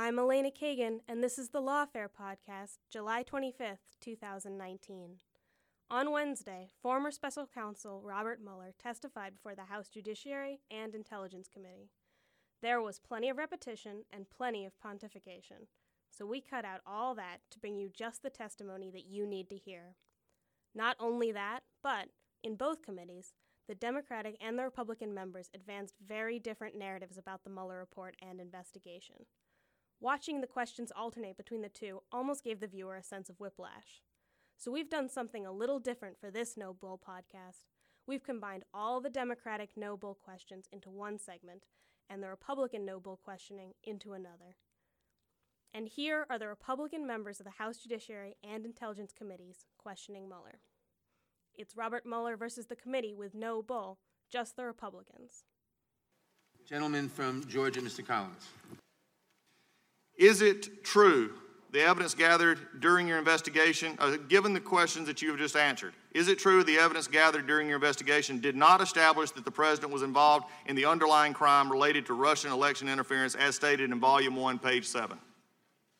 I'm Elena Kagan, and this is the Lawfare Podcast, July 25th, 2019. On Wednesday, former special counsel Robert Mueller testified before the House Judiciary and Intelligence Committee. There was plenty of repetition and plenty of pontification, so we cut out all that to bring you just the testimony that you need to hear. Not only that, but in both committees, the Democratic and the Republican members advanced very different narratives about the Mueller report and investigation. Watching the questions alternate between the two almost gave the viewer a sense of whiplash. So we've done something a little different for this No Bull podcast. We've combined all the Democratic No Bull questions into one segment and the Republican No Bull questioning into another. And here are the Republican members of the House Judiciary and Intelligence Committees questioning Mueller. It's Robert Mueller versus the committee with no bull, just the Republicans. Gentleman from Georgia, Mr. Collins. Is it true the evidence gathered during your investigation, uh, given the questions that you have just answered, is it true the evidence gathered during your investigation did not establish that the president was involved in the underlying crime related to Russian election interference as stated in Volume 1, page 7?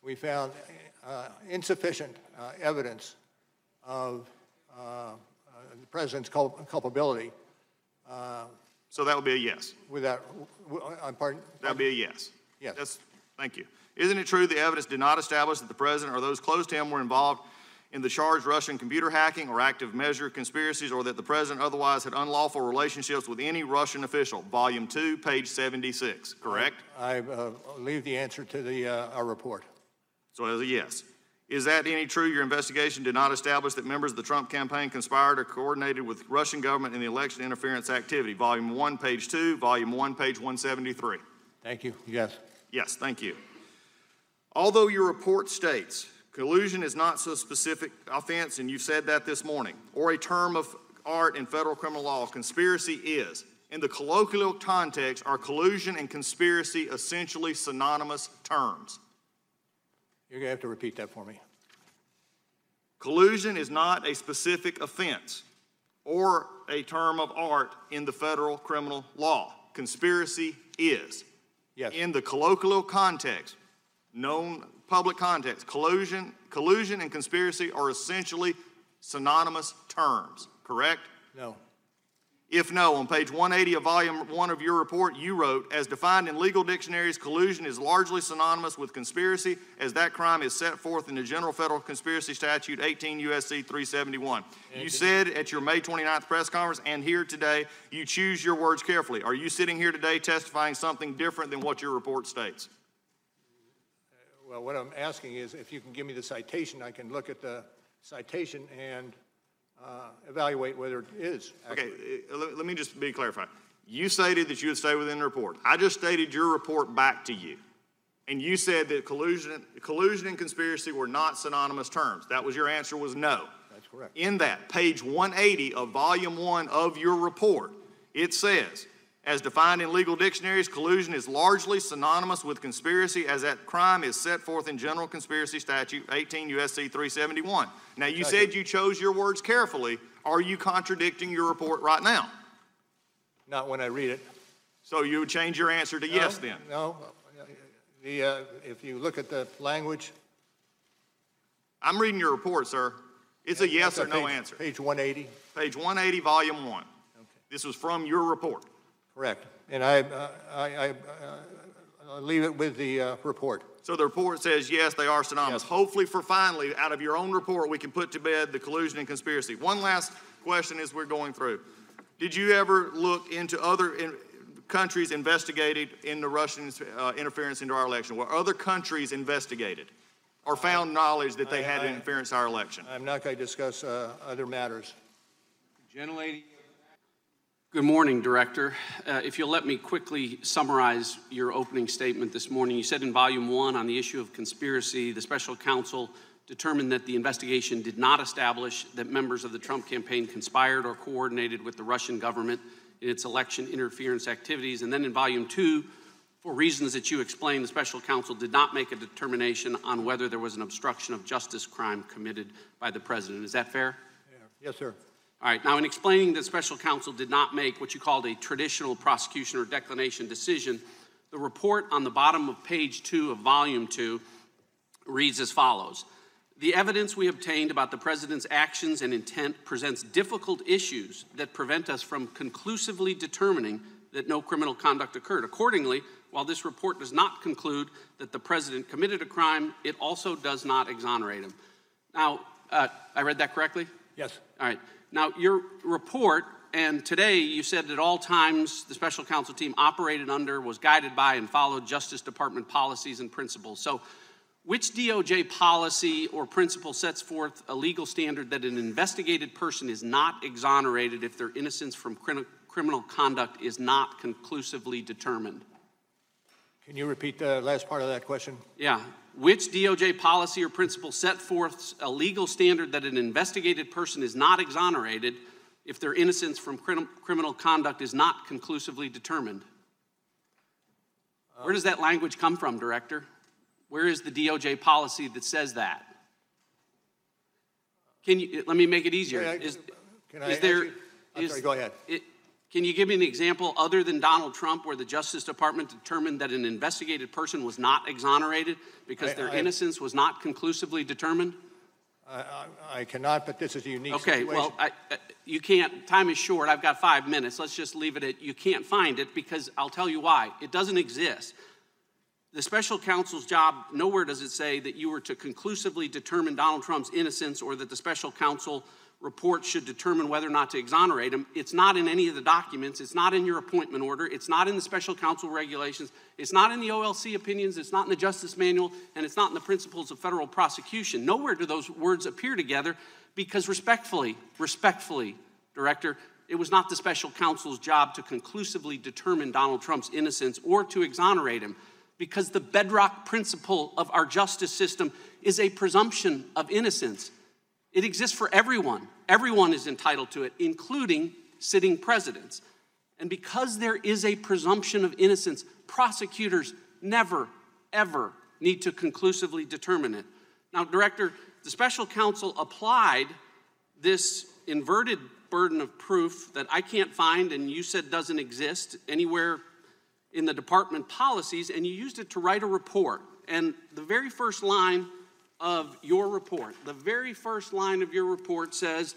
We found uh, insufficient uh, evidence of uh, uh, the president's cul- culpability So that would be a yes. without, I'm pardon? That would be a yes. Yes. That's, thank you. Isn't it true the evidence did not establish that the president or those close to him were involved in the charged Russian computer hacking or active measure conspiracies, or that the president otherwise had unlawful relationships with any Russian official? Volume 2, page 76, correct? I uh, leave the answer to the, uh, our report. So as a yes. Is that any true? Your investigation did not establish that members of the Trump campaign conspired or coordinated with Russian government in the election interference activity. Volume 1, page 2, Volume 1, page 173. Thank you. Yes. Yes, thank you. Although your report states collusion is not so specific offense, and you've said that this morning, or a term of art in federal criminal law, conspiracy is. In the colloquial context, are collusion and conspiracy essentially synonymous terms? You're going to have to repeat that for me. Collusion is not a specific offense or a term of art in the federal criminal law. Conspiracy is. Yes. In the colloquial context, known public context, collusion, collusion and conspiracy are essentially synonymous terms, correct? No. If no, on page 180 of volume 1 of your report, you wrote, as defined in legal dictionaries, collusion is largely synonymous with conspiracy, as that crime is set forth in the General Federal Conspiracy Statute 18 U.S.C. 371. You said at your May 29th press conference and here today, you choose your words carefully. Are you sitting here today testifying something different than what your report states? Well, what I'm asking is if you can give me the citation, I can look at the citation and uh, evaluate whether it is. Okay, accurate. uh, let, let me just be clarified. You stated that you would stay within the report. I just stated your report back to you. And you said that collusion, collusion and conspiracy were not synonymous terms. That was your answer was no. That's correct. In that, page 180 of volume one of your report, it says, as defined in legal dictionaries, collusion is largely synonymous with conspiracy as that crime is set forth in General Conspiracy Statute 18 U.S.C. 371. Now, you said you chose your words carefully. Are you contradicting your report right now? Not when I read it. So you would change your answer to yes then? No. The, uh, if you look at the language. I'm reading your report, sir. It's a yes or no page- answer. Page 180, Page 180, volume one. This was from your report. Correct. And I, uh, I, I, uh, I'll leave it with the uh, report. So the report says, yes, they are synonymous. Yes. Hopefully, for finally, out of your own report, we can put to bed the collusion and conspiracy. One last question as we're going through. Did you ever look into other in, countries investigated in the Russian uh, interference into our election? Were other countries investigated or found knowledge that they I- had I- interference in our election? I'm not going to discuss uh, other matters. Gentlelady. Good morning, Director. Uh, If you'll let me quickly summarize your opening statement this morning. You said in Volume 1 on the issue of conspiracy, the special counsel determined that the investigation did not establish that members of the Trump campaign conspired or coordinated with the Russian government in its election interference activities. And then in Volume 2, for reasons that you explained, the special counsel did not make a determination on whether there was an obstruction of justice crime committed by the president. Is that fair? Yes, sir. All right, now in explaining that special counsel did not make what you called a traditional prosecution or declination decision, The report on the bottom of page two of volume two reads as follows. The evidence we obtained about the president's actions and intent presents difficult issues that prevent us from conclusively determining that no criminal conduct occurred. Accordingly, while this report does not conclude that the president committed a crime, it also does not exonerate him. Now, uh, I read that correctly? Yes. All right. Now, your report, and today you said at all times the special counsel team operated under, was guided by, and followed Justice Department policies and principles. So, which DOJ policy or principle sets forth a legal standard that an investigated person is not exonerated if their innocence from crim- criminal conduct is not conclusively determined? Can you repeat the last part of that question? Yeah. Which DOJ policy or principle set forth a legal standard that an investigated person is not exonerated if their innocence from crim- criminal conduct is not conclusively determined? Where does that language come from, Director? Where is the DOJ policy that says that? Can you, let me make it easier. Yeah, I- Is, Can I is there? is- sorry, go ahead. it- Can you give me an example other than Donald Trump where the Justice Department determined that an investigated person was not exonerated because I- their I- innocence was not conclusively determined? I- I cannot, but this is a unique Okay, situation. well, I, I- you can't, time is short, I've got five minutes, let's just leave it at, you can't find it, because I'll tell you why. It doesn't exist. The special counsel's job, nowhere does it say that you were to conclusively determine Donald Trump's innocence or that the special counsel report should determine whether or not to exonerate him. It's not in any of the documents, it's not in your appointment order, it's not in the special counsel regulations, it's not in the OLC opinions, it's not in the Justice Manual, and it's not in the principles of federal prosecution. Nowhere do those words appear together because respectfully, respectfully, Director, it was not the special counsel's job to conclusively determine Donald Trump's innocence or to exonerate him because the bedrock principle of our justice system is a presumption of innocence. It exists for everyone. Everyone is entitled to it, including sitting presidents. And because there is a presumption of innocence, prosecutors never, ever need to conclusively determine it. Now, Director, the special counsel applied this inverted burden of proof that I can't find and you said doesn't exist anywhere in the department policies, and you used it to write a report. And the very first line of your report, the very first line of your report says,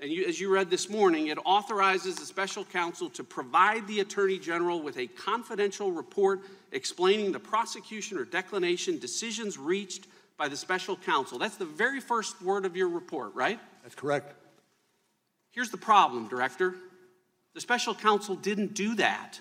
and you, as you read this morning, it authorizes the special counsel to provide the attorney general with a confidential report explaining the prosecution or declination decisions reached by the special counsel. That's the very first word of your report, right? That's correct. Here's the problem, Director. The special counsel didn't do that.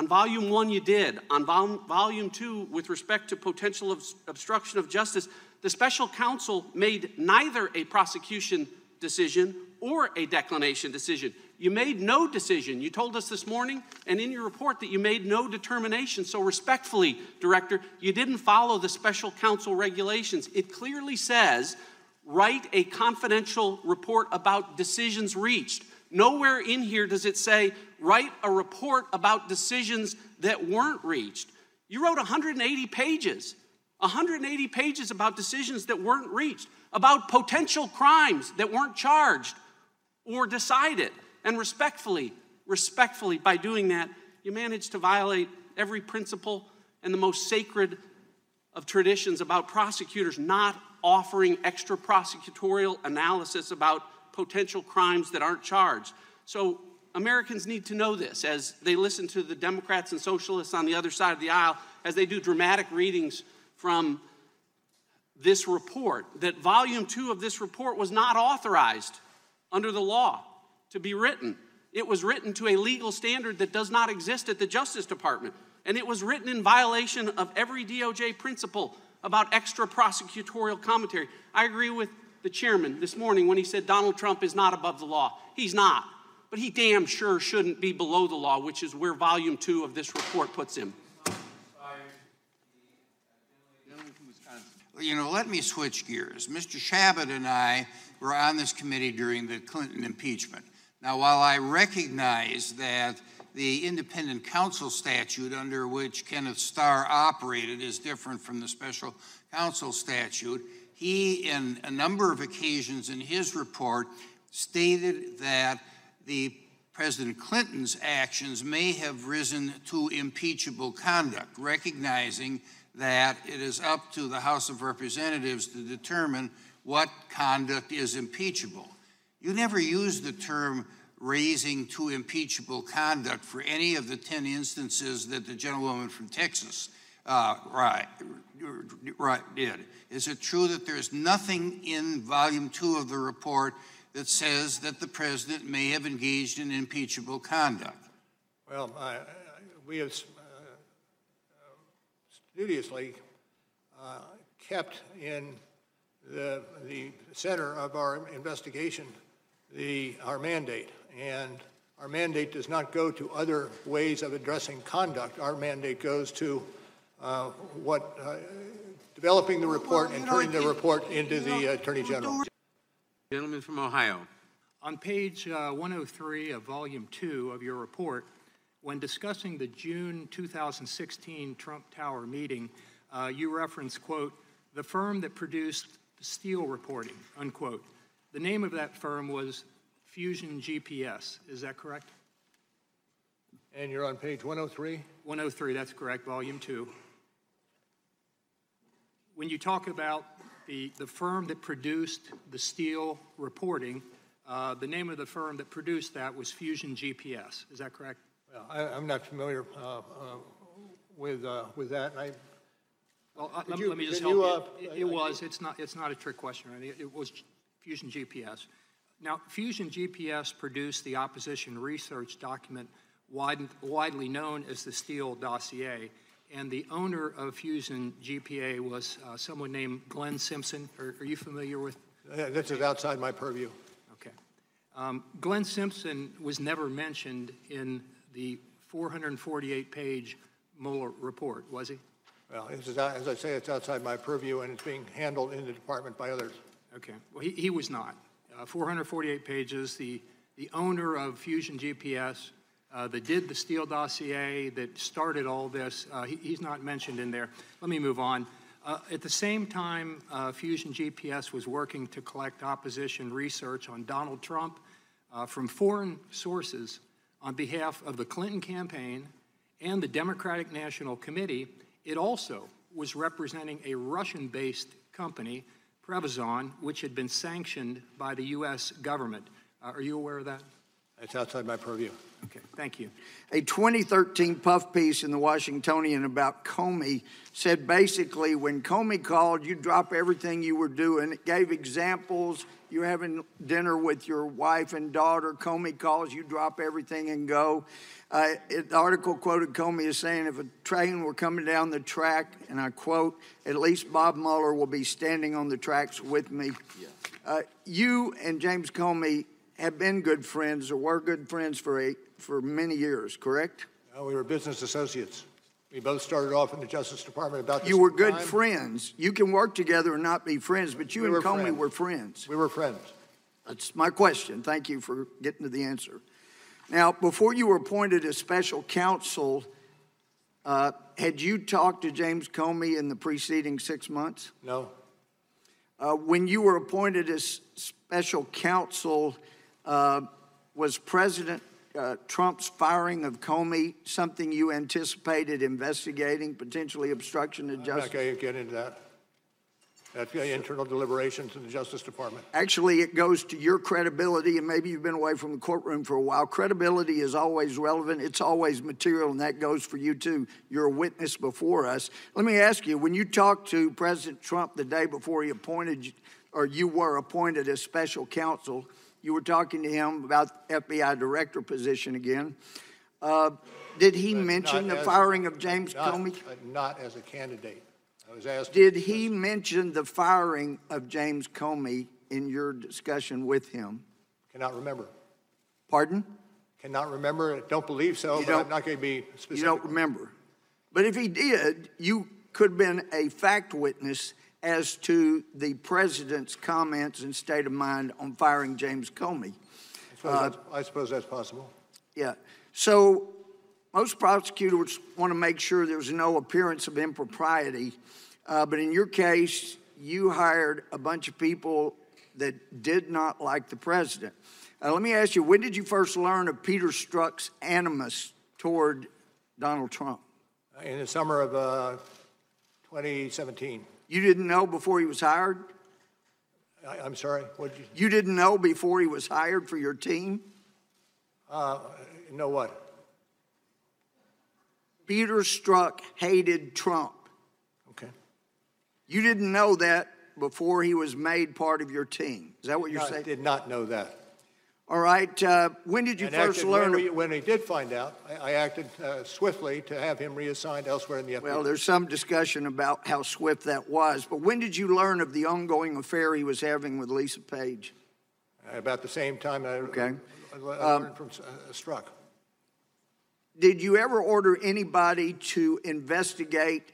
On volume one, you did. On vol- volume two, with respect to potential obs- obstruction of justice, the special counsel made neither a prosecution decision or a declination decision. You made no decision. You told us this morning and in your report that you made no determination. So, respectfully, Director, you didn't follow the special counsel regulations. It clearly says write a confidential report about decisions reached. Nowhere in here does it say write a report about decisions that weren't reached. You wrote 180 pages, 180 pages about decisions that weren't reached, about potential crimes that weren't charged or decided. And respectfully, respectfully, by doing that, you managed to violate every principle and the most sacred of traditions about prosecutors not offering extra prosecutorial analysis about potential crimes that aren't charged. So Americans need to know this as they listen to the Democrats and socialists on the other side of the aisle, as they do dramatic readings from this report, that volume two of this report was not authorized under the law to be written. It was written to a legal standard that does not exist at the Justice Department. And it was written in violation of every DOJ principle about extra prosecutorial commentary. I agree with the chairman this morning when he said Donald Trump is not above the law. He's not. But he damn sure shouldn't be below the law, which is where volume two of this report puts him. You know, let me switch gears. Mr. Chabot and I were on this committee during the Clinton impeachment. Now, while I recognize that the independent counsel statute under which Kenneth Starr operated is different from the special counsel statute, he, in a number of occasions in his report, stated that the President Clinton's actions may have risen to impeachable conduct, recognizing that it is up to the House of Representatives to determine what conduct is impeachable. You never use the term raising to impeachable conduct for any of the 10 instances that the gentlewoman from Texas uh, right, right, did. Is it true that there's nothing in volume two of the report that says that the president may have engaged in impeachable conduct? Well, I- I- we have uh, studiously uh, kept in the, the center of our investigation the, our mandate. And our mandate does not go to other ways of addressing conduct. Our mandate goes to uh, what, uh, developing the report and turning the report into the Attorney General. Gentleman from Ohio. On page uh, 103 of Volume 2 of your report, when discussing the June 2016 Trump Tower meeting, uh, you reference, quote, "the firm that produced the Steele reporting," unquote. The name of that firm was Fusion GPS. Is that correct? And you're on page 103? 103, that's correct, Volume 2. When you talk about the, the firm that produced the Steele reporting, uh, the name of the firm that produced that was Fusion GPS. Is that correct? Well, I, I'm not familiar uh, uh, with, uh, with that. I, Well, uh, let you- let me just help you, uh, It- It was, it's not, it's not a trick question, anything. It was Fusion GPS. Now, Fusion GPS produced the opposition research document wide- widely known as the Steele dossier, and the owner of Fusion GPA was uh, someone named Glenn Simpson. Are are you familiar with uh, this is outside my purview. Okay. Um, Glenn Simpson was never mentioned in the 448-page Mueller report, was he? Well, is, as I say, it's outside my purview, and it's being handled in the department by others. Okay, well, he, he was not. Uh, 448 pages, the, the owner of Fusion GPS uh, that did the Steele dossier, that started all this, uh, he, he's not mentioned in there. Let me move on. Uh, at the same time, uh, Fusion GPS was working to collect opposition research on Donald Trump uh, from foreign sources on behalf of the Clinton campaign and the Democratic National Committee. It also was representing a Russian-based company, Prevezon, which had been sanctioned by the U.S. government. Uh, Are you aware of that? It's outside my purview. Okay, thank you. A 2013 puff piece in the Washingtonian about Comey said basically when Comey called, you drop everything you were doing. It gave examples. You're having dinner with your wife and daughter. Comey calls, you drop everything and go. Uh, it, the article quoted Comey as saying, if a train were coming down the track, and I quote, at least Bob Mueller will be standing on the tracks with me. Uh, you and James Comey have been good friends or were good friends for, a, for many years, correct? Uh, We were business associates. We both started off in the Justice Department about the You were good time. friends. You can work together and not be friends, but you We and Comey friends. were friends. We were friends. That's my question. Thank you for getting to the answer. Now, before you were appointed as special counsel, uh, had you talked to James Comey in the preceding six months? No, Uh, when you were appointed as special counsel, uh, was President uh, Trump's firing of Comey something you anticipated investigating, potentially obstruction of justice? I'm not justice? going to get into that. That's the internal deliberations in the Justice Department. Actually, it goes to your credibility, and maybe you've been away from the courtroom for a while. Credibility is always relevant, it's always material, and that goes for you too. You're a witness before us. Let me ask you when you talked to President Trump the day before he appointed you, or you were appointed as special counsel, you were talking to him about FBI director position again. Uh, did he mention the as- firing of James not- Comey? Not as a candidate. I was asked. Did he mention the firing of James Comey in your discussion with him? Cannot remember. Pardon? Cannot remember. Don't believe so, You but I'm don't- going to be specific. You don't remember. But if he did, you could have been a fact witness as to the president's comments and state of mind on firing James Comey. I suppose that's- I suppose that's possible. Yeah. So most prosecutors want to make sure there's no appearance of impropriety. Uh, but in your case, you hired a bunch of people that did not like the president. Uh, let me ask you, when did you first learn of Peter Strzok's animus toward Donald Trump? In the summer of uh, 2017. You didn't know before he was hired? I- I'm sorry, what did You didn't know before he was hired for your team? you, know what? Peter Strzok hated Trump. Okay. You didn't know that before he was made part of your team. Is that what you're saying? I did not know that. All right. Uh, when did you And first acted- learn? When we, when we did find out, I, I acted uh, swiftly to have him reassigned elsewhere in the FBI. well, there's some discussion about how swift that was, but when did you learn of the ongoing affair he was having with Lisa Page? About the same time I Okay. I learned from uh, Strzok. Did you ever order anybody to investigate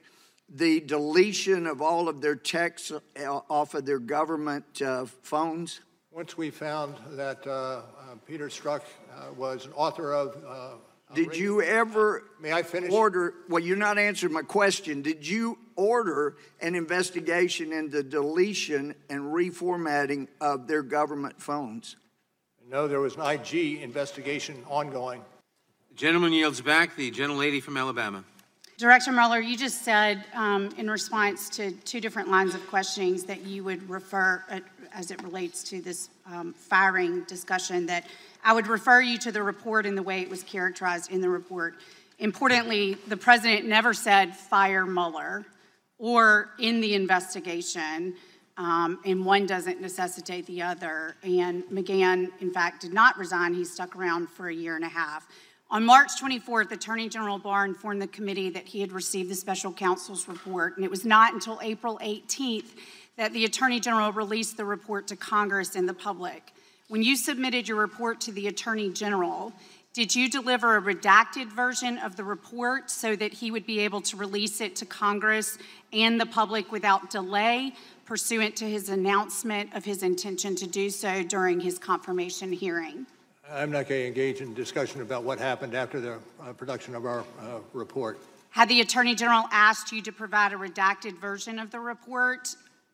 the deletion of all of their texts uh, off of their government uh, phones? Once we found that uh, uh, Peter Strzok uh, was an author of. uh, Did you ever May I finish? order? Well, you're not answering my question. Did you order an investigation into deletion and reformatting of their government phones? No, there was an IG investigation ongoing. The gentleman yields back, the gentlelady from Alabama. Director Mueller, you just said um, in response to two different lines of questionings that you would refer, uh, as it relates to this um, firing discussion, that I would refer you to the report and the way it was characterized in the report. Importantly, the president never said fire Mueller or in the investigation, um, and one doesn't necessitate the other. And McGahn, in fact, did not resign. He stuck around for a year and a half. On March 24th, Attorney General Barr informed the committee that he had received the special counsel's report, and it was not until April 18th that the Attorney General released the report to Congress and the public. When you submitted your report to the Attorney General, did you deliver a redacted version of the report so that he would be able to release it to Congress and the public without delay, pursuant to his announcement of his intention to do so during his confirmation hearing? I'm not going to engage in discussion about what happened after the uh, production of our uh, report. Had the Attorney General asked you to provide a redacted version of the report?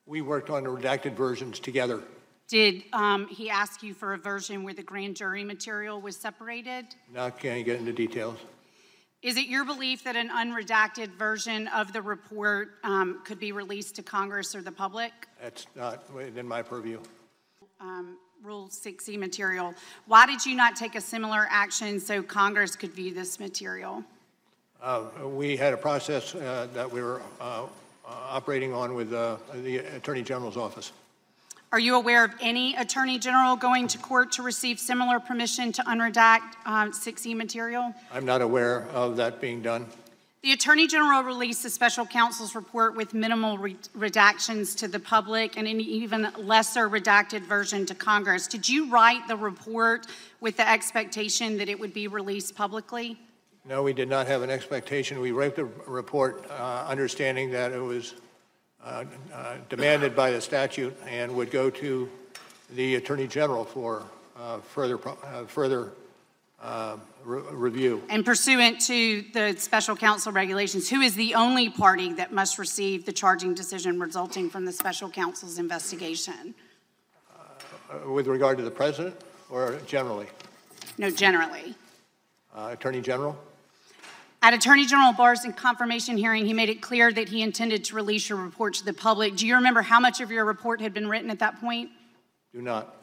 We worked on the redacted versions together. Did um, he ask you for a version where the grand jury material was separated? Not going to get into details. Is it your belief that an unredacted version of the report um, could be released to Congress or the public? That's not within my purview. Um, Rule 6E material. Why did you not take a similar action so Congress could view this material? Uh, We had a process uh, that we were uh, uh, operating on with uh, the Attorney General's office. Are you aware of any Attorney General going to court to receive similar permission to unredact um, 6E material? I'm not aware of that being done. The Attorney General released the special counsel's report with minimal re- redactions to the public and an even lesser redacted version to Congress. Did you write the report with the expectation that it would be released publicly? No, we did not have an expectation. We wrote the report uh, understanding that it was uh, uh, demanded by the statute and would go to the Attorney General for uh, further, uh, further uh, re- review. And pursuant to the special counsel regulations, who is the only party that must receive the charging decision resulting from the special counsel's investigation? Uh, With regard to the President or generally? No, generally. Uh, Attorney General? At Attorney General Barr's confirmation hearing, he made it clear that he intended to release your report to the public. Do you remember how much of your report had been written at that point? Do not.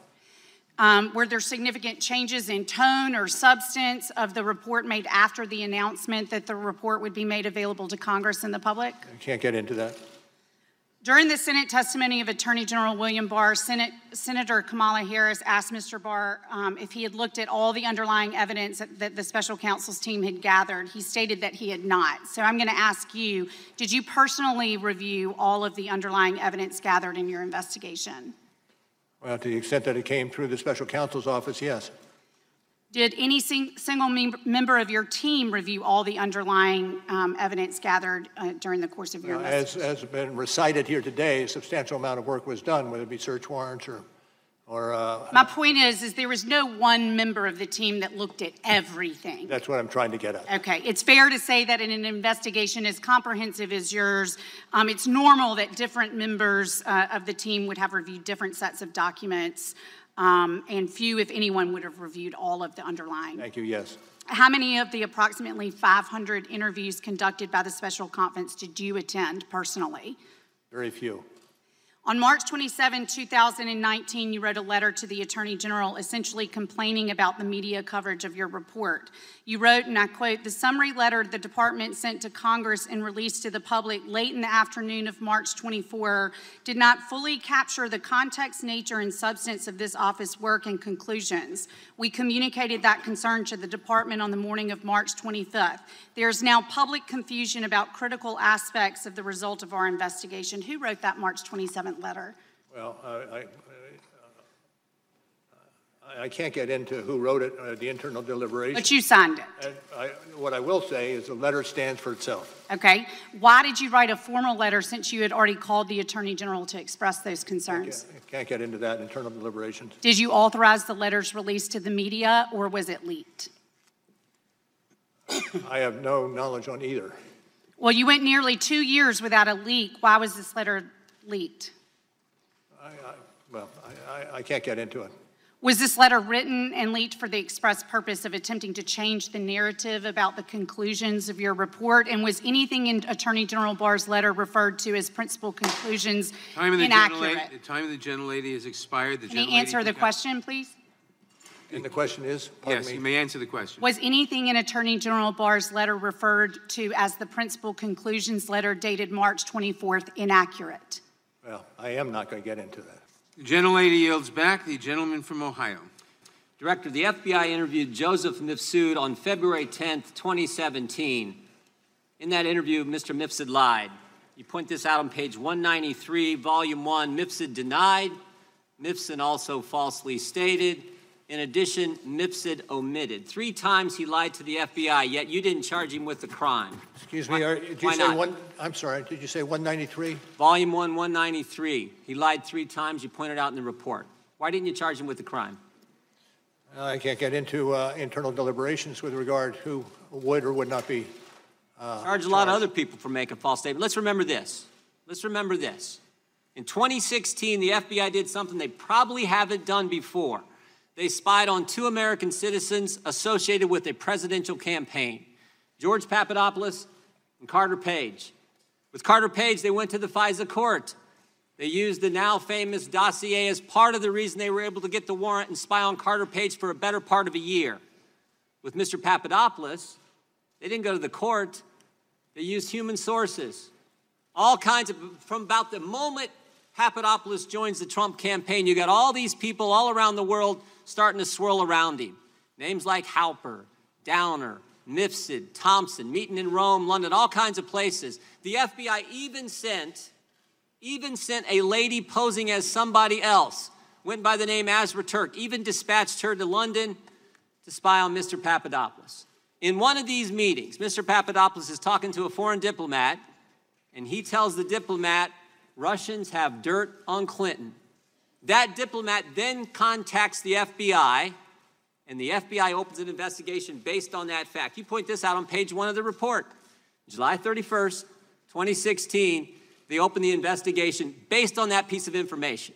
Um, were there significant changes in tone or substance of the report made after the announcement that the report would be made available to Congress and the public? I can't get into that. During the Senate testimony of Attorney General William Barr, Senate, Senator Kamala Harris asked Mr. Barr um, if he had looked at all the underlying evidence that, that the special counsel's team had gathered. He stated that he had not. So I'm going to ask you did you personally review all of the underlying evidence gathered in your investigation? Well, to the extent that it came through the special counsel's office, yes. Did any sing, single mem- member of your team review all the underlying um, evidence gathered uh, during the course of your Uh, As has been recited here today, a substantial amount of work was done, whether it be search warrants or, or uh, My point is, is there was no one member of the team that looked at everything. that's what I'm trying to get at. Okay, it's fair to say that in an investigation as comprehensive as yours, um, it's normal that different members uh, of the team would have reviewed different sets of documents. um, and few, if anyone, would have reviewed all of the underlying. Thank you, yes. How many of the approximately 500 interviews conducted by the special conference did you attend personally? Very few. On March 27, 2019, you wrote a letter to the Attorney General essentially complaining about the media coverage of your report. You wrote, and I quote, "The summary letter the department sent to Congress and released to the public late in the afternoon of March 24 did not fully capture the context, nature, and substance of this office work and conclusions. We communicated that concern to the department on the morning of March 25th. There is now public confusion about critical aspects of the result of our investigation." Who wrote that March 27th letter? Well, I, I- I, I can't get into who wrote it, uh, the internal deliberation. But you signed it. And I, what I will say is the letter stands for itself. Okay. Why did you write a formal letter since you had already called the Attorney General to express those concerns? I can't get into that, internal deliberations. Did you authorize the letters released to the media, or was it leaked? I have no knowledge on either. Well, you went nearly two years without a leak. Why was this letter leaked? Well, I, I, I can't get into it. Was this letter written and leaked for the express purpose of attempting to change the narrative about the conclusions of your report? And was anything in Attorney General Barr's letter referred to as principal conclusions Time of the gentlelady, inaccurate? the time of the gentlelady has expired. The Can you answer the question, please? And the question is, Yes, me? you may answer the question. Was anything in Attorney General Barr's letter referred to as the principal conclusions letter dated March 24th inaccurate? Well, I am not going to get into that. The gentlelady yields back. The gentleman from Ohio. Director, the FBI interviewed Joseph Mifsud on February 10th, 2017. In that interview, Mr. Mifsud lied. You point this out on page 193, volume 1. Mifsud denied. Mifsud also falsely stated. In addition, Mifsud omitted. Three times he lied to the FBI, yet you didn't charge him with the crime. Excuse me, are- did you why say not? one, I'm sorry, did you say 193? Volume 1, 193. He lied three times. You pointed out in the report. Why didn't you charge him with the crime? I can't get into uh, internal deliberations with regard who would or would not be. Charge a lot of other people for making false statements. Let's remember this. Let's remember this. In 2016, the FBI did something they probably haven't done before. They spied on two American citizens associated with a presidential campaign George Papadopoulos and Carter Page. With Carter Page, they went to the FISA court. They used the now famous dossier as part of the reason they were able to get the warrant and spy on Carter Page for a better part of a year. With Mr. Papadopoulos, they didn't go to the court, they used human sources. All kinds of, from about the moment Papadopoulos joins the Trump campaign, you got all these people all around the world starting to swirl around him. Names like Halper, Downer, Mifsud, Thompson, meeting in Rome, London, all kinds of places. The FBI even sent, even sent a lady posing as somebody else, went by the name Azra Turk, even dispatched her to London to spy on Mr. Papadopoulos. In one of these meetings, Mr. Papadopoulos is talking to a foreign diplomat, and he tells the diplomat, Russians have dirt on Clinton. That diplomat then contacts the FBI, and the FBI opens an investigation based on that fact. You point this out on page one of the report. July 31st, 2016, they open the investigation based on that piece of information.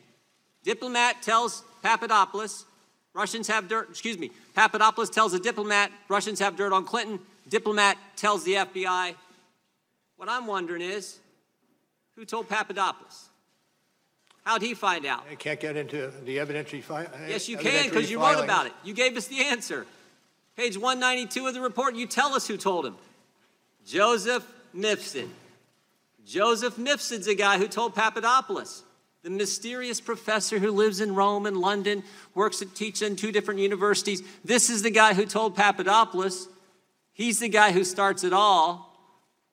Diplomat tells Papadopoulos, Russians have dirt, excuse me, Papadopoulos tells a diplomat, Russians have dirt on Clinton. Diplomat tells the FBI. What I'm wondering is, who told Papadopoulos? How'd he find out? I can't get into the evidentiary. fi- uh, Yes, you can, because you wrote about it. You gave us the answer. Page 192 of the report, you tell us who told him. Joseph Mifsud. Joseph Mifsud's a guy who told Papadopoulos, the mysterious professor who lives in Rome and London, works at teaching in two different universities. This is the guy who told Papadopoulos. He's the guy who starts it all.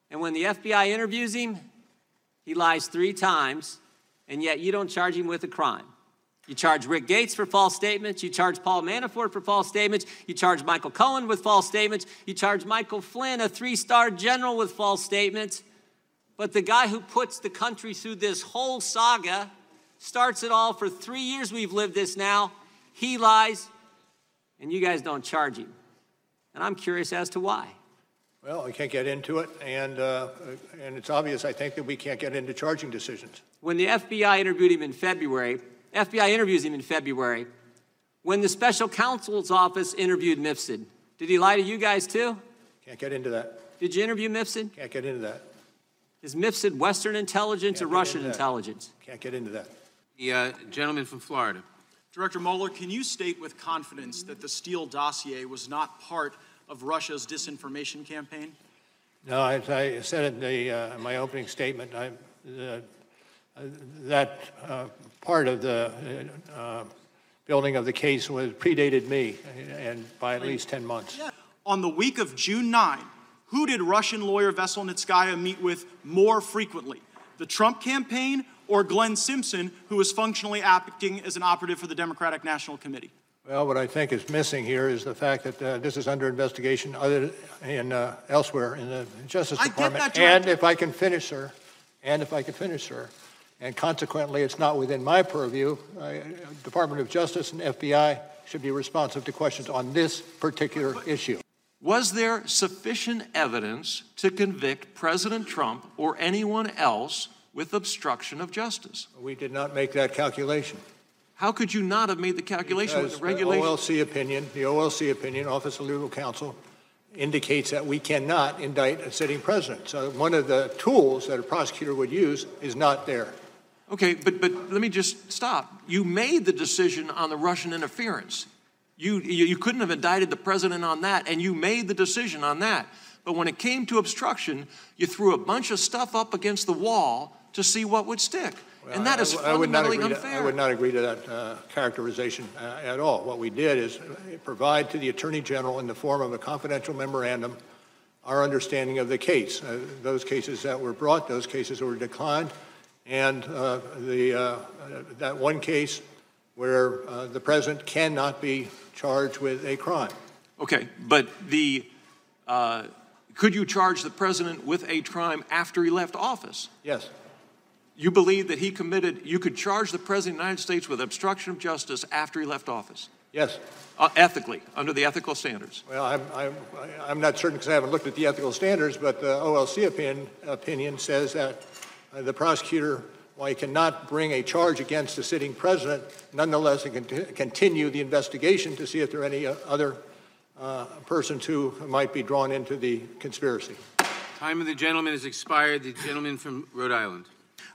And when the FBI interviews him, he lies three times, and yet you don't charge him with a crime. You charge Rick Gates for false statements. You charge Paul Manafort for false statements. You charge Michael Cohen with false statements. You charge Michael Flynn, a three star general, with false statements. But the guy who puts the country through this whole saga, starts it all for three years we've lived this now, he lies, and you guys don't charge him. And I'm curious as to why. Well, I can't get into it, and, uh, and it's obvious, I think, that we can't get into charging decisions. When the FBI interviewed him in February, FBI interviews him in February, When the special counsel's office interviewed Mifsud, did he lie to you guys too? Can't get into that. Did you interview Mifsud? Can't get into that. Is Mifsud Western intelligence or Can't get Russian into that. intelligence? Can't get into that. The uh, gentleman from Florida. Director Mueller, can you state with confidence that the Steele dossier was not part of Russia's disinformation campaign? No, as I said in the, uh, my opening statement, I, uh, that uh, part of the uh, building of the case was predated me and by at least 10 months. On the week of June 9, who did Russian lawyer Veselnitskaya meet with more frequently? The Trump campaign or Glenn Simpson, who was functionally acting as an operative for the Democratic National Committee? Well, what I think is missing here is the fact that uh, this is under investigation other in uh, elsewhere in the Justice I Department. that, Director. and if I can finish, sir, and if I can finish, sir, and consequently, it's not within my purview. Uh, Department of Justice and FBI should be responsive to questions on this particular issue. Was there sufficient evidence to convict President Trump or anyone else with obstruction of justice? We did not make that calculation. How could you not have made the calculation with the regulation? OLC opinion, the OLC opinion, Office of Legal Counsel, indicates that we cannot indict a sitting president. So one of the tools that a prosecutor would use is not there. Okay, but, but let me just stop. You made the decision on the Russian interference. You, you, you couldn't have indicted the president on that, and you made the decision on that. But when it came to obstruction, you threw a bunch of stuff up against the wall to see what would stick. And that I- is I would not fundamentally agree to- unfair. I would not agree to that uh, characterization uh, at all. What we did is provide to the Attorney General in the form of a confidential memorandum our understanding of the case. Uh, Those cases that were brought, those cases were declined, and uh, the, uh, that one case where uh, the president cannot be charged with a crime. Okay, but the, uh, could you charge the president with a crime after he left office? Yes. You believe that he committed, you could charge the president of the United States with obstruction of justice after he left office? Yes. Uh, ethically, under the ethical standards? Well, I'm, I'm, I'm not certain because I haven't looked at the ethical standards, but the OLC opinion, opinion says that uh, the prosecutor, while he cannot bring a charge against the sitting president, nonetheless, he can t- continue the investigation to see if there are any uh, other uh, persons who might be drawn into the conspiracy. Time of the gentleman has expired. The gentleman from Rhode Island.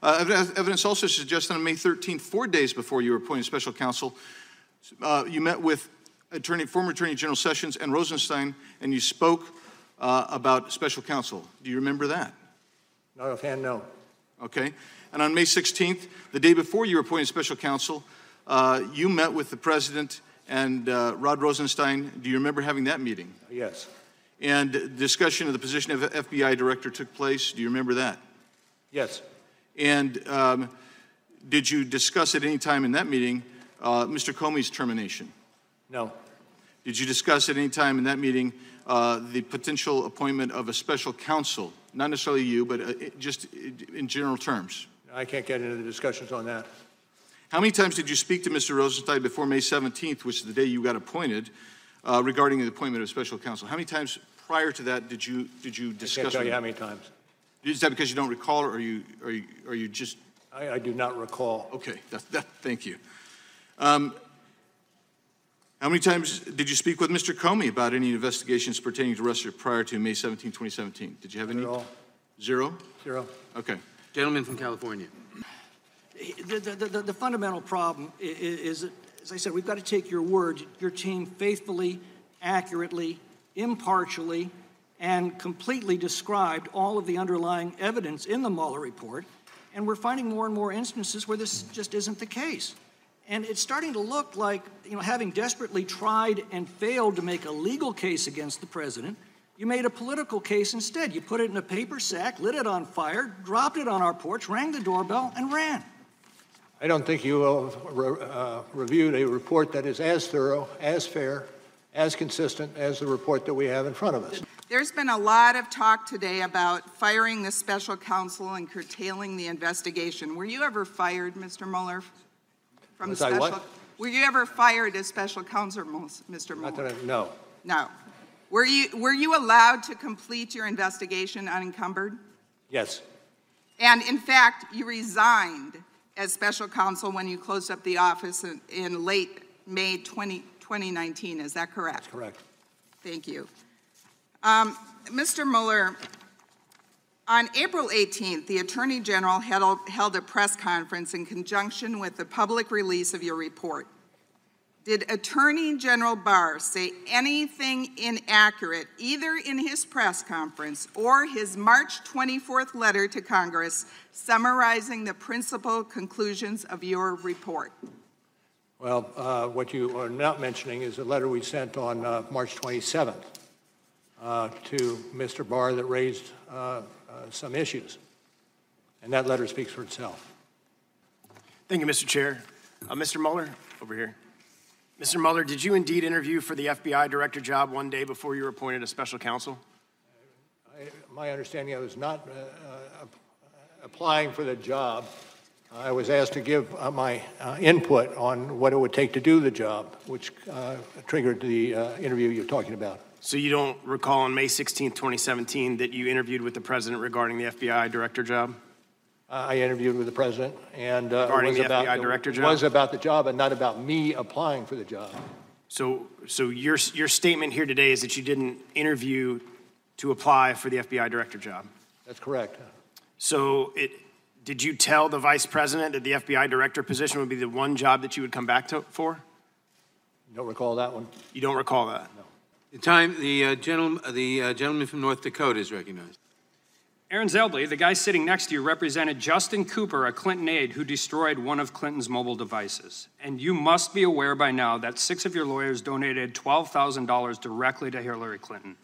Uh, evidence- also suggests that on May 13th, four days before you were appointed special counsel, uh, you met with Attorney, former Attorney General Sessions and Rosenstein, and you spoke uh, about special counsel. Do you remember that? Not offhand, no. Okay. And on May 16th, the day before you were appointed special counsel, uh, you met with the president and uh, Rod Rosenstein. Do you remember having that meeting? Yes. And discussion of the position of FBI director took place. Do you remember that? Yes. And um, did you discuss at any time in that meeting uh, Mr. Comey's termination? No. Did you discuss at any time in that meeting uh, the potential appointment of a special counsel? Not necessarily you, but uh, just in general terms. I can't get into the discussions on that. How many times did you speak to Mr. Rosenstein before May 17th, which is the day you got appointed, uh, regarding the appointment of a special counsel? How many times prior to that did you did you discuss? I can't tell you how many times. Is that because you don't recall, or are you are you, are you just? I, I do not recall. Okay, that, that, thank you. Um, how many times did you speak with Mr. Comey about any investigations pertaining to Russia prior to May 17, 2017? Did you have Not any? at all. Zero? Zero. Okay. Gentleman from California. The, the, the, the fundamental problem i- i- is, as I said, we've got to take your word. Your team faithfully, accurately, impartially, and completely described all of the underlying evidence in the Mueller report. And we're finding more and more instances where this just isn't the case. And it's starting to look like, you know, having desperately tried and failed to make a legal case against the president, you made a political case instead. You put it in a paper sack, lit it on fire, dropped it on our porch, rang the doorbell, and ran. I don't think you re- uh, reviewed a report that is as thorough, as fair, as consistent as the report that we have in front of us. There's been a lot of talk today about firing the special counsel and curtailing the investigation. Were you ever fired, Mr. Mueller? From I special? what? Were you ever fired as special counsel, Mr. Mueller? I, no. No. Were you, were you allowed to complete your investigation unencumbered? Yes. And in fact, you resigned as special counsel when you closed up the office in, in late May 20 2019, is that correct? That's correct. Thank you. Um, Mr. Mueller, on April 18th, the Attorney General held, a press conference in conjunction with the public release of your report. Did Attorney General Barr say anything inaccurate either in his press conference or his March 24th letter to Congress summarizing the principal conclusions of your report? Well, uh, what you are not mentioning is a letter we sent on uh, March 27th uh, to Mr. Barr that raised uh, uh, some issues. And that letter speaks for itself. Thank you, Mr. Chair. Uh, Mr. Mueller, over here. Mr. Mueller, did you indeed interview for the FBI director job one day before you were appointed a special counsel? I, my understanding, I was not uh, applying for the job. I was asked to give uh, my uh, input on what it would take to do the job, which uh, triggered the uh, interview you're talking about. So you don't recall on May 16, 2017, that you interviewed with the president regarding the FBI director job? Uh, I interviewed with the president, and uh, it Regarding was the about FBI director job? was about the job, and not about me applying for the job. So, so your, your statement here today is that you didn't interview to apply for the FBI director job? That's correct. So it, did you tell the vice president that the FBI director position would be the one job that you would come back to, for? Don't recall that one. You don't recall that? No. The time, the uh, gentleman, the uh, gentleman from North Dakota is recognized. Aaron Zebley, the guy sitting next to you, represented Justin Cooper, a Clinton aide who destroyed one of Clinton's mobile devices. And you must be aware by now that six of your lawyers donated $12,000 directly to Hillary Clinton.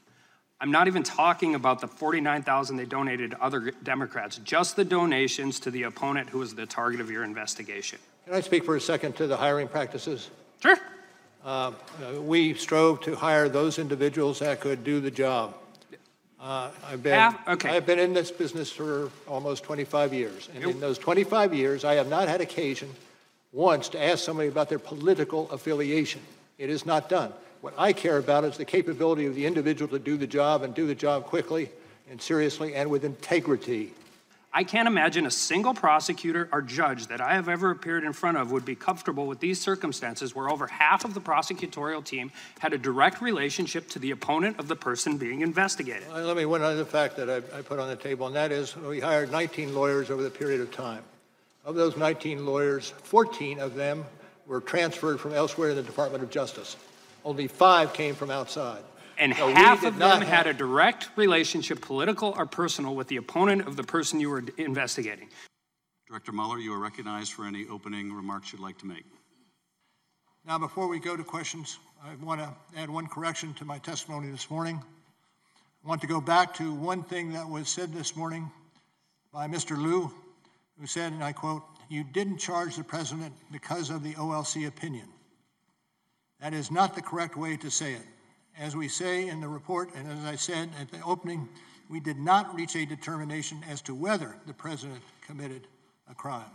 I'm not even talking about the 49,000 they donated to other Democrats, just the donations to the opponent who was the target of your investigation. Can I speak for a second to the hiring practices? Sure. Uh, we strove to hire those individuals that could do the job. Uh, I've been, okay. I've been in this business for almost 25 years, and in those 25 years, I have not had occasion once to ask somebody about their political affiliation. It is not done. What I care about is the capability of the individual to do the job and do the job quickly and seriously and with integrity. I can't imagine a single prosecutor or judge that I have ever appeared in front of would be comfortable with these circumstances where over half of the prosecutorial team had a direct relationship to the opponent of the person being investigated. Uh, Let me, one other fact that I, I put on the table, and that is we hired 19 lawyers over the period of time. Of those 19 lawyers, 14 of them were transferred from elsewhere in the Department of Justice. Only five came from outside. And So we half of not them had a direct relationship, political or personal, with the opponent of the person you were investigating. Director Mueller, you are recognized for any opening remarks you'd like to make. Now, before we go to questions, I want to add one correction to my testimony this morning. I want to go back to one thing that was said this morning by Mr. Lieu, who said, and I quote, "You didn't charge the president because of the OLC opinion." That is not the correct way to say it. As we say in the report, and as I said at the opening, we did not reach a determination as to whether the president committed a crime.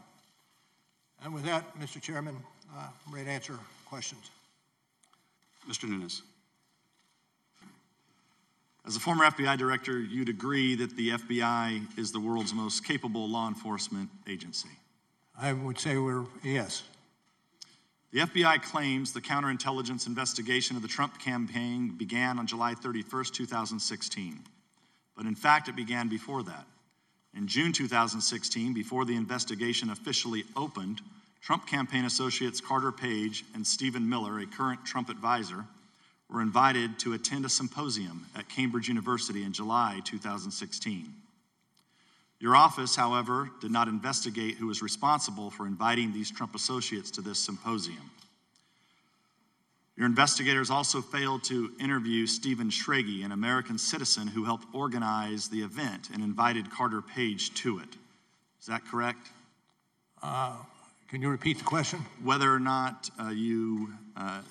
And with that, Mr. Chairman, uh, I'm ready to answer questions. Mr. Nunes. As a former FBI director, you'd agree that the FBI is the world's most capable law enforcement agency. I would say we're, yes. The FBI claims the counterintelligence investigation of the Trump campaign began on July 31st, 2016. But in fact, it began before that. In June 2016, before the investigation officially opened, Trump campaign associates Carter Page and Stephen Miller, a current Trump advisor, were invited to attend a symposium at Cambridge University in July 2016. Your office, however, did not investigate who was responsible for inviting these Trump associates to this symposium. Your investigators also failed to interview Stephen Schrage, an American citizen who helped organize the event and invited Carter Page to it. Is that correct? Uh, can you repeat the question? Whether or not uh, you uh,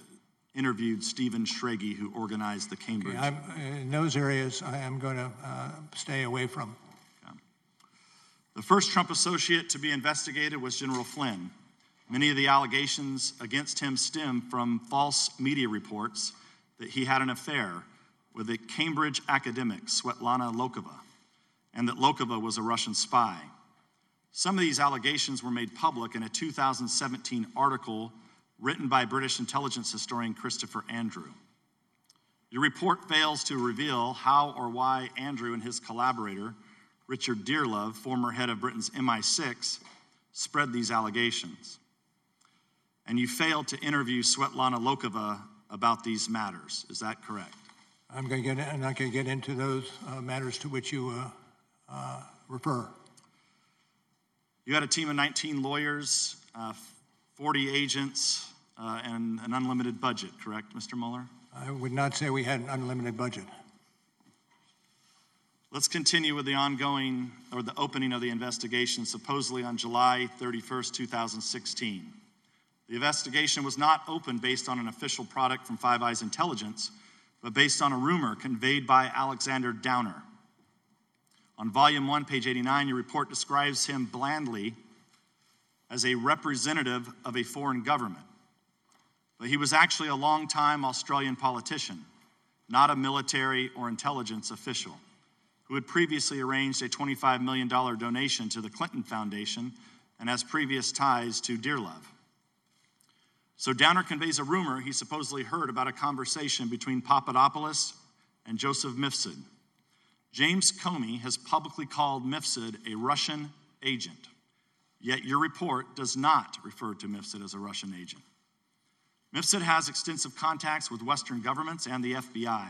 interviewed Stephen Schrage, who organized the Cambridge. Okay, in those areas, I am going to uh, stay away from. The first Trump associate to be investigated was General Flynn. Many of the allegations against him stem from false media reports that he had an affair with a Cambridge academic, Svetlana Lokhova, and that Lokhova was a Russian spy. Some of these allegations were made public in a 2017 article written by British intelligence historian Christopher Andrew. Your report fails to reveal how or why Andrew and his collaborator, Richard Dearlove, former head of Britain's MI6, spread these allegations. And you failed to interview Svetlana Lokhova about these matters. Is that correct? I'm going to get, I'm not going to get into those uh, matters to which you uh, uh, refer. You had a team of 19 lawyers, uh, 40 agents, uh, and an unlimited budget, correct, Mr. Mueller? I would not say we had an unlimited budget. Let's continue with the ongoing or the opening of the investigation, supposedly on July 31st, 2016. The investigation was not opened based on an official product from Five Eyes Intelligence, but based on a rumor conveyed by Alexander Downer. On volume 1, page 89, your report describes him blandly as a representative of a foreign government. But he was actually a long-time Australian politician, not a military or intelligence official, who had previously arranged a $25 million donation to the Clinton Foundation and has previous ties to Dearlove. So Downer conveys a rumor he supposedly heard about a conversation between Papadopoulos and Joseph Mifsud. James Comey has publicly called Mifsud a Russian agent, yet your report does not refer to Mifsud as a Russian agent. Mifsud has extensive contacts with Western governments and the FBI.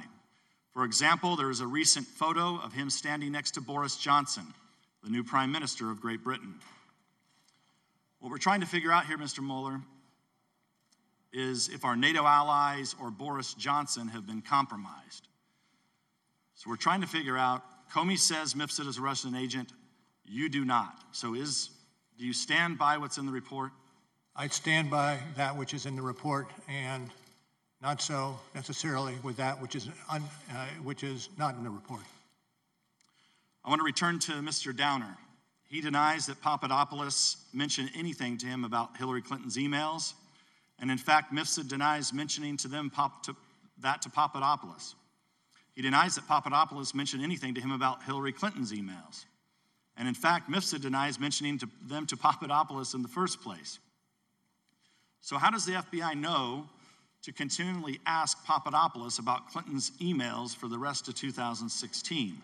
For example, there is a recent photo of him standing next to Boris Johnson, the new Prime Minister of Great Britain. What we're trying to figure out here, Mr. Mueller, is if our NATO allies or Boris Johnson have been compromised. So we're trying to figure out Comey says Mifsud is a Russian agent. You do not. So is do you stand by what's in the report? I stand by that which is in the report and not so necessarily with that which is, un, uh, which is not in the report. I want to return to Mr. Downer. He denies that Papadopoulos mentioned anything to him about Hillary Clinton's emails. And in fact, Mifsud denies mentioning to them pop, to, that to Papadopoulos. He denies that Papadopoulos mentioned anything to him about Hillary Clinton's emails. And in fact, Mifsud denies mentioning to them to Papadopoulos in the first place. So, how does the FBI know to continually ask Papadopoulos about Clinton's emails for the rest of 2016?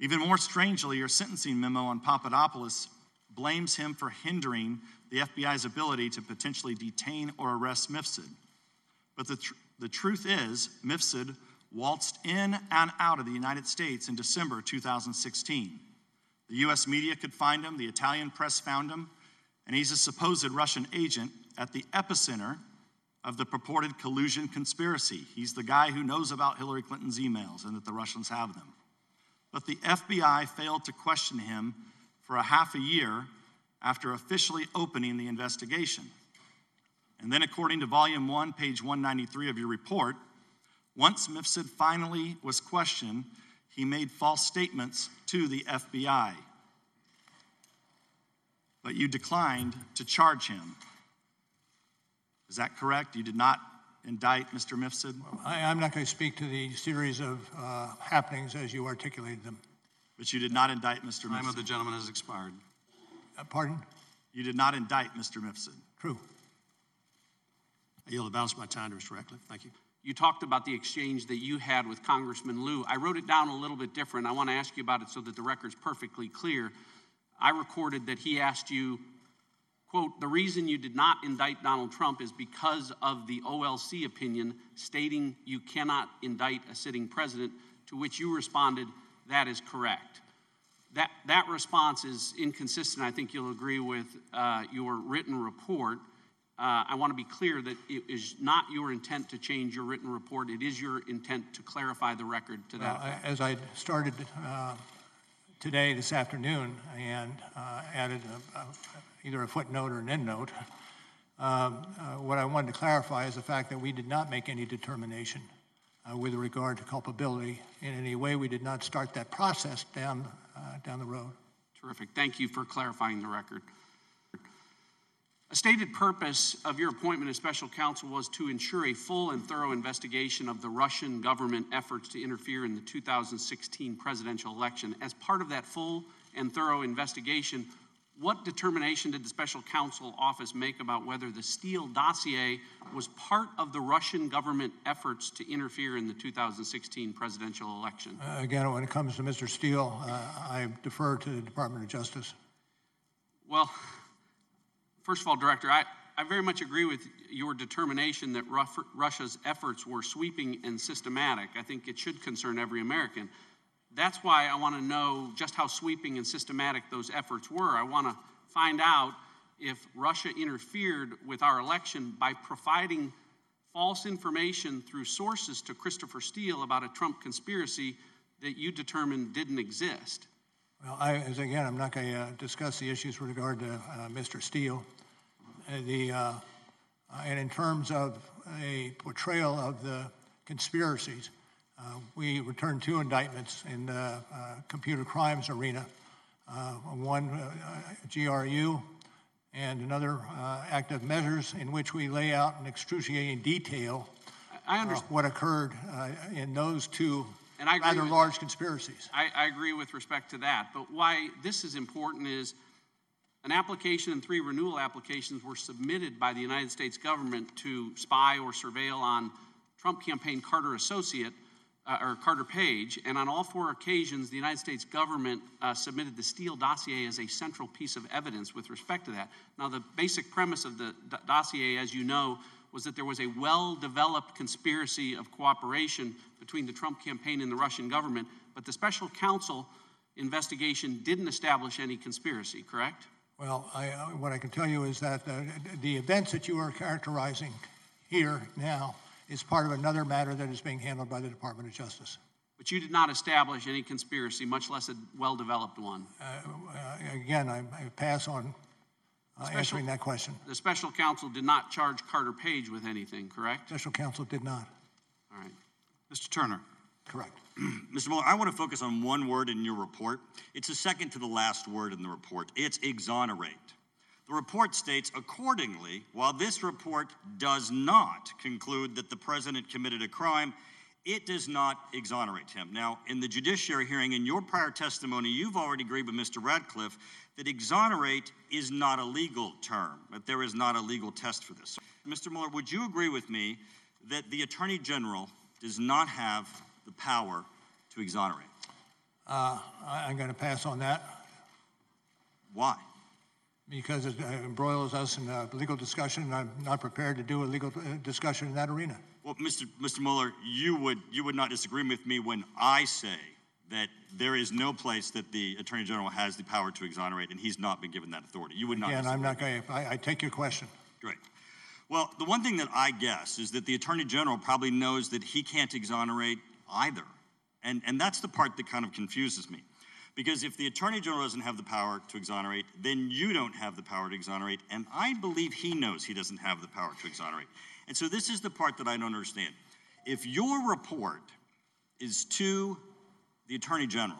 Even more strangely, your sentencing memo on Papadopoulos blames him for hindering the FBI's ability to potentially detain or arrest Mifsud. But the, tr- the truth is, Mifsud waltzed in and out of the United States in December 2016. The US media could find him, the Italian press found him, and he's a supposed Russian agent at the epicenter of the purported collusion conspiracy. He's the guy who knows about Hillary Clinton's emails and that the Russians have them. But the FBI failed to question him for a half a year after officially opening the investigation. And then, according to Volume 1, page 193 of your report, once Mifsud finally was questioned, he made false statements to the FBI. But you declined to charge him. Is that correct? You did not indict Mr. Mifsud? I, am not going to speak to the series of uh, happenings as you articulated them. But you did not indict Mr. Mifsud? Time of the gentleman has expired. Uh, pardon? You did not indict Mr. Mifsud? True. I yield the balance of my time to Mr. Ratcliffe. Thank you. You talked about the exchange that you had with Congressman Lieu. I wrote it down a little bit different. I want to ask you about it so that the record's perfectly clear. I recorded that he asked you, quote, the reason you did not indict Donald Trump is because of the OLC opinion stating you cannot indict a sitting president, to which you responded, that is correct. That, that response is inconsistent. I think you'll agree with uh, your written report. Uh, I want to be clear that it is not your intent to change your written report. It is your intent to clarify the record to that. As I started uh, today, this afternoon, and uh, added a, a, either a footnote or an endnote, um, uh, what I wanted to clarify is the fact that we did not make any determination uh, with regard to culpability in any way. We did not start that process down, uh, down the road. Terrific. Thank you for clarifying the record. A stated purpose of your appointment as special counsel was to ensure a full and thorough investigation of the Russian government efforts to interfere in the 2016 presidential election. As part of that full and thorough investigation, what determination did the special counsel office make about whether the Steele dossier was part of the Russian government efforts to interfere in the 2016 presidential election? Uh, Again, when it comes to Mr. Steele, uh, I defer to the Department of Justice. Well, first of all, Director, I, I very much agree with your determination that Russia's efforts were sweeping and systematic. I think it should concern every American. That's why I want to know just how sweeping and systematic those efforts were. I want to find out if Russia interfered with our election by providing false information through sources to Christopher Steele about a Trump conspiracy that you determined didn't exist. Well, I, as again, I'm not going to uh, discuss the issues with regard to uh, Mr. Steele. Uh, the, and in terms of a portrayal of the conspiracies, uh, we returned two indictments in the uh, computer crimes arena. Uh, one uh, GRU and another uh, active measures in which we lay out in excruciating detail I understand. what occurred uh, in those two And I agree rather with- large conspiracies. I, I agree with respect to that. But why this is important is an application and three renewal applications were submitted by the United States government to spy or surveil on Trump campaign Carter Associate uh, or Carter Page. And on all four occasions, the United States government uh, submitted the Steele dossier as a central piece of evidence with respect to that. Now, the basic premise of the d- dossier, as you know, was that there was a well developed conspiracy of cooperation between the Trump campaign and the Russian government, but the special counsel investigation didn't establish any conspiracy, correct? Well, I, uh, what I can tell you is that uh, the events that you are characterizing here now is part of another matter that is being handled by the Department of Justice. But you did not establish any conspiracy, much less a well developed one. Uh, uh, again, I, I pass on uh, Special- answering that question. The special counsel did not charge Carter Page with anything, correct? Special counsel did not. All right. Mr. Turner. Correct. Mr. Mueller, I want to focus on one word in your report. It's the second to the last word in the report. It's exonerate. The report states, accordingly, while this report does not conclude that the president committed a crime, it does not exonerate him. Now, in the judiciary hearing, in your prior testimony, you've already agreed with Mr. Ratcliffe that exonerate is not a legal term, that there is not a legal test for this. Mr. Mueller, would you agree with me that the Attorney General does not have the power to exonerate? Uh, I, I'm going to pass on that. Why? Because it uh, embroils us in a legal discussion, and I'm not prepared to do a legal uh, discussion in that arena. Well, Mr. Mr. Mueller, you would you would not disagree with me when I say that there is no place that the Attorney General has the power to exonerate, and he's not been given that authority. You would not. Again. I'm not going to, I, I take your question. Great. Well, the one thing that I guess is that the Attorney General probably knows that he can't exonerate either. And, and that's the part that kind of confuses me. Because if the Attorney General doesn't have the power to exonerate, then you don't have the power to exonerate. And I believe he knows he doesn't have the power to exonerate. And so this is the part that I don't understand. If your report is to the Attorney General,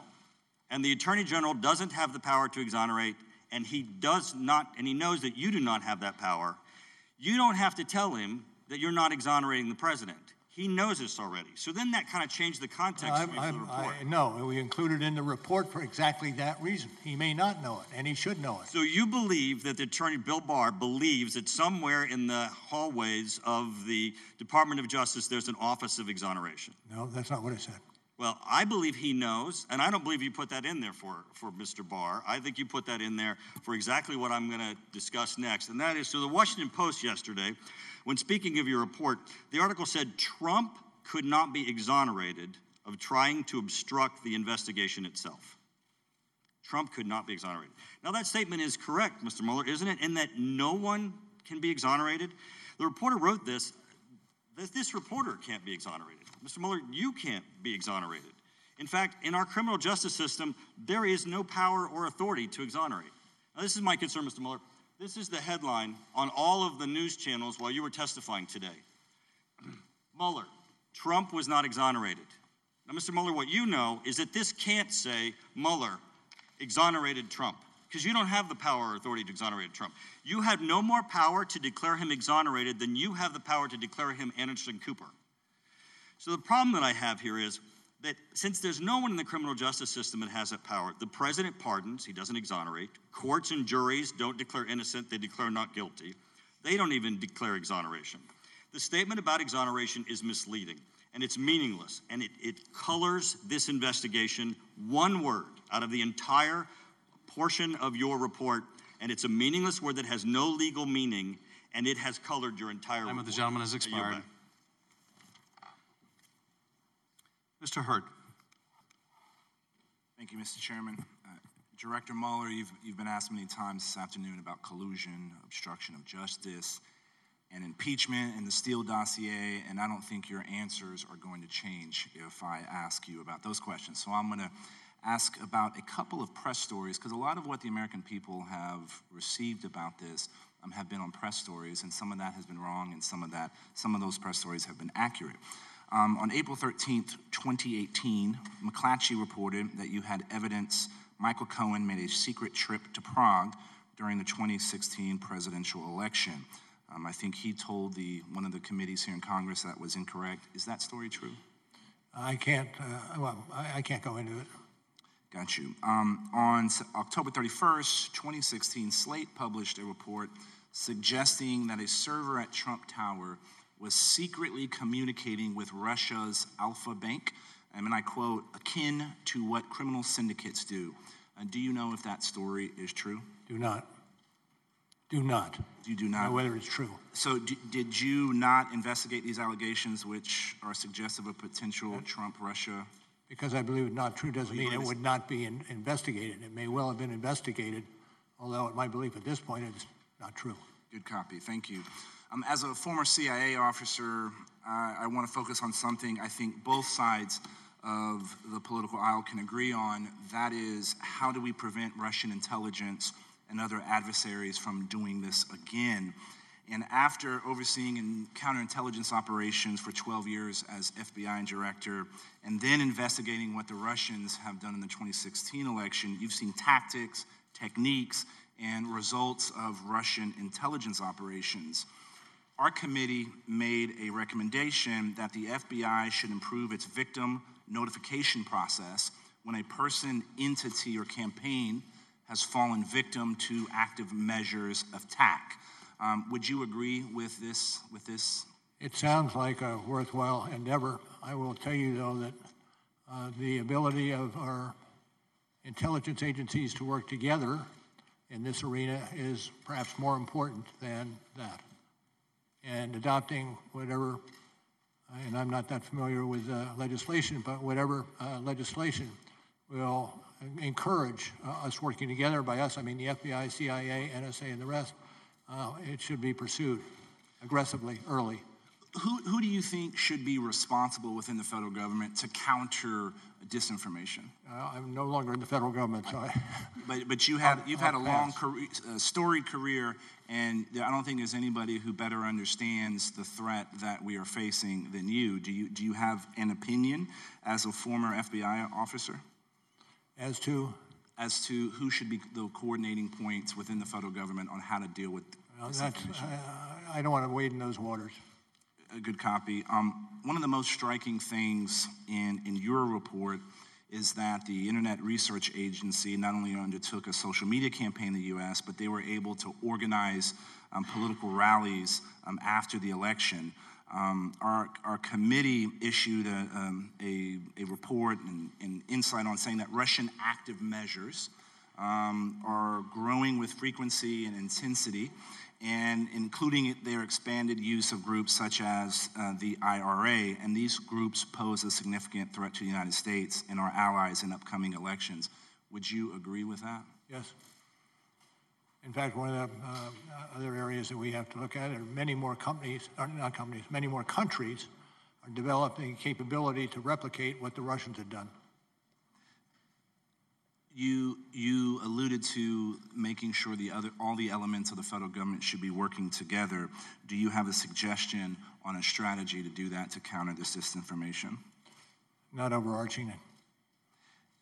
and the Attorney General doesn't have the power to exonerate, and he does not, and he knows that you do not have that power, you don't have to tell him that you're not exonerating the president. He knows this already. So then that kind of changed the context I'm, for the I'm, report. I, no, we included it in the report for exactly that reason. He may not know it, and he should know it. So you believe that the attorney Bill Barr believes that somewhere in the hallways of the Department of Justice there's an office of exoneration. No, that's not what I said. Well, I believe he knows, and I don't believe you put that in there for, for Mr. Barr. I think you put that in there for exactly what I'm going to discuss next, and that is so the Washington Post yesterday, when speaking of your report, the article said Trump could not be exonerated of trying to obstruct the investigation itself. Trump could not be exonerated. Now, that statement is correct, Mr. Mueller, isn't it? In that no one can be exonerated? The reporter wrote this that this reporter can't be exonerated. Mr. Mueller, you can't be exonerated. In fact, in our criminal justice system, there is no power or authority to exonerate. Now, this is my concern, Mr. Mueller. This is the headline on all of the news channels while you were testifying today. Mueller, Trump was not exonerated. Now, Mr. Mueller, what you know is that this can't say Mueller exonerated Trump because you don't have the power or authority to exonerate Trump. You have no more power to declare him exonerated than you have the power to declare him Anderson Cooper. So the problem that I have here is that since there's no one in the criminal justice system that has that power, the president pardons, he doesn't exonerate. Courts and juries don't declare innocent, they declare not guilty. They don't even declare exoneration. The statement about exoneration is misleading and it's meaningless and it, it colors this investigation one word out of the entire portion of your report, and it's a meaningless word that has no legal meaning and it has colored your entire Time report. of the gentleman has expired. back. Mr. Hurd. Thank you, Mr. Chairman. Uh, Director Mueller, you've, you've been asked many times this afternoon about collusion, obstruction of justice, and impeachment and the Steele dossier, and I don't think your answers are going to change if I ask you about those questions. So I'm going to ask about a couple of press stories, because a lot of what the American people have received about this um, have been on press stories, and some of that has been wrong, and some of that, some of those press stories have been accurate. Um, on April 13th, 2018, McClatchy reported that you had evidence Michael Cohen made a secret trip to Prague during the 2016 presidential election. Um, I think he told the one of the committees here in Congress that was incorrect. Is that story true? I can't, uh, well, I, I can't go into it. Got you. Um, on S- October 31st, 2016, Slate published a report suggesting that a server at Trump Tower was secretly communicating with Russia's Alfa Bank, and I quote, akin to what criminal syndicates do. Uh, do you know if that story is true? Do not. Do not. You do not? Know whether it's true. So, d- did you not investigate these allegations, which are suggestive of potential Trump Russia? Because I believe it not true doesn't mean it would not be in- investigated. It may well have been investigated, although at my belief at this point it's not true. Good copy. Thank you. Um, as a former CIA officer, uh, I want to focus on something I think both sides of the political aisle can agree on. That is, how do we prevent Russian intelligence and other adversaries from doing this again? And after overseeing in counterintelligence operations for 12 years as FBI director, and then investigating what the Russians have done in the 2016 election, you've seen tactics, techniques, and results of Russian intelligence operations. Our committee made a recommendation that the FBI should improve its victim notification process when a person, entity, or campaign has fallen victim to active measures of TAC. Um, would you agree with this? With this? It sounds like a worthwhile endeavor. I will tell you, though, that uh, the ability of our intelligence agencies to work together in this arena is perhaps more important than that. And adopting whatever, and I'm not that familiar with uh, legislation, but whatever uh, legislation will encourage uh, us working together. By us, I mean the FBI, CIA, NSA, and the rest. It should be pursued aggressively, early. Who, who do you think should be responsible within the federal government to counter disinformation? Uh, I'm no longer in the federal government, so I, But, but you have, I'll- you've had a I'll long, career, uh, storied career, and I don't think there's anybody who better understands the threat that we are facing than you. Do you, do you have an opinion as a former FBI officer? As to? As to who should be the coordinating points within the federal government on how to deal with well, that's. I, I don't want to wade in those waters. A good copy. Um, one of the most striking things in, in your report is that the Internet Research Agency not only undertook a social media campaign in the U.S., but they were able to organize um, political rallies um, after the election. Um, our, our committee issued a, um, a, a report and, and insight on saying that Russian active measures um, are growing with frequency and intensity, and including their expanded use of groups such as uh, the IRA. And these groups pose a significant threat to the United States and our allies in upcoming elections. Would you agree with that? Yes. In fact, one of the uh, other areas that we have to look at are many more companies, or not companies, many more countries are developing capability to replicate what the Russians had done. You, you alluded to making sure the other, all the elements of the federal government should be working together. Do you have a suggestion on a strategy to do that to counter this disinformation? Not overarching.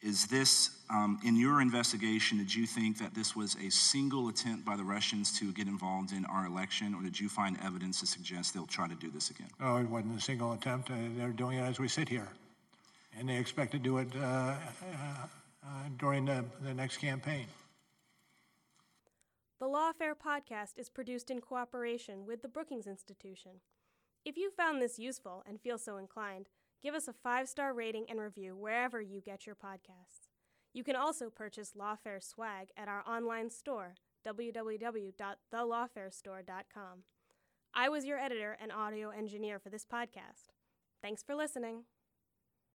Is this, um, in your investigation, did you think that this was a single attempt by the Russians to get involved in our election, or did you find evidence to suggest they'll try to do this again? No, it wasn't a single attempt. Uh, they're doing it as we sit here. and they expect to do it uh, uh, uh, during the, the next campaign. The Lawfare podcast is produced in cooperation with the Brookings Institution. If you found this useful and feel so inclined, give us a five star rating and review wherever you get your podcasts. You can also purchase Lawfare swag at our online store, www.thelawfarestore.com. I was your editor and audio engineer for this podcast. Thanks for listening.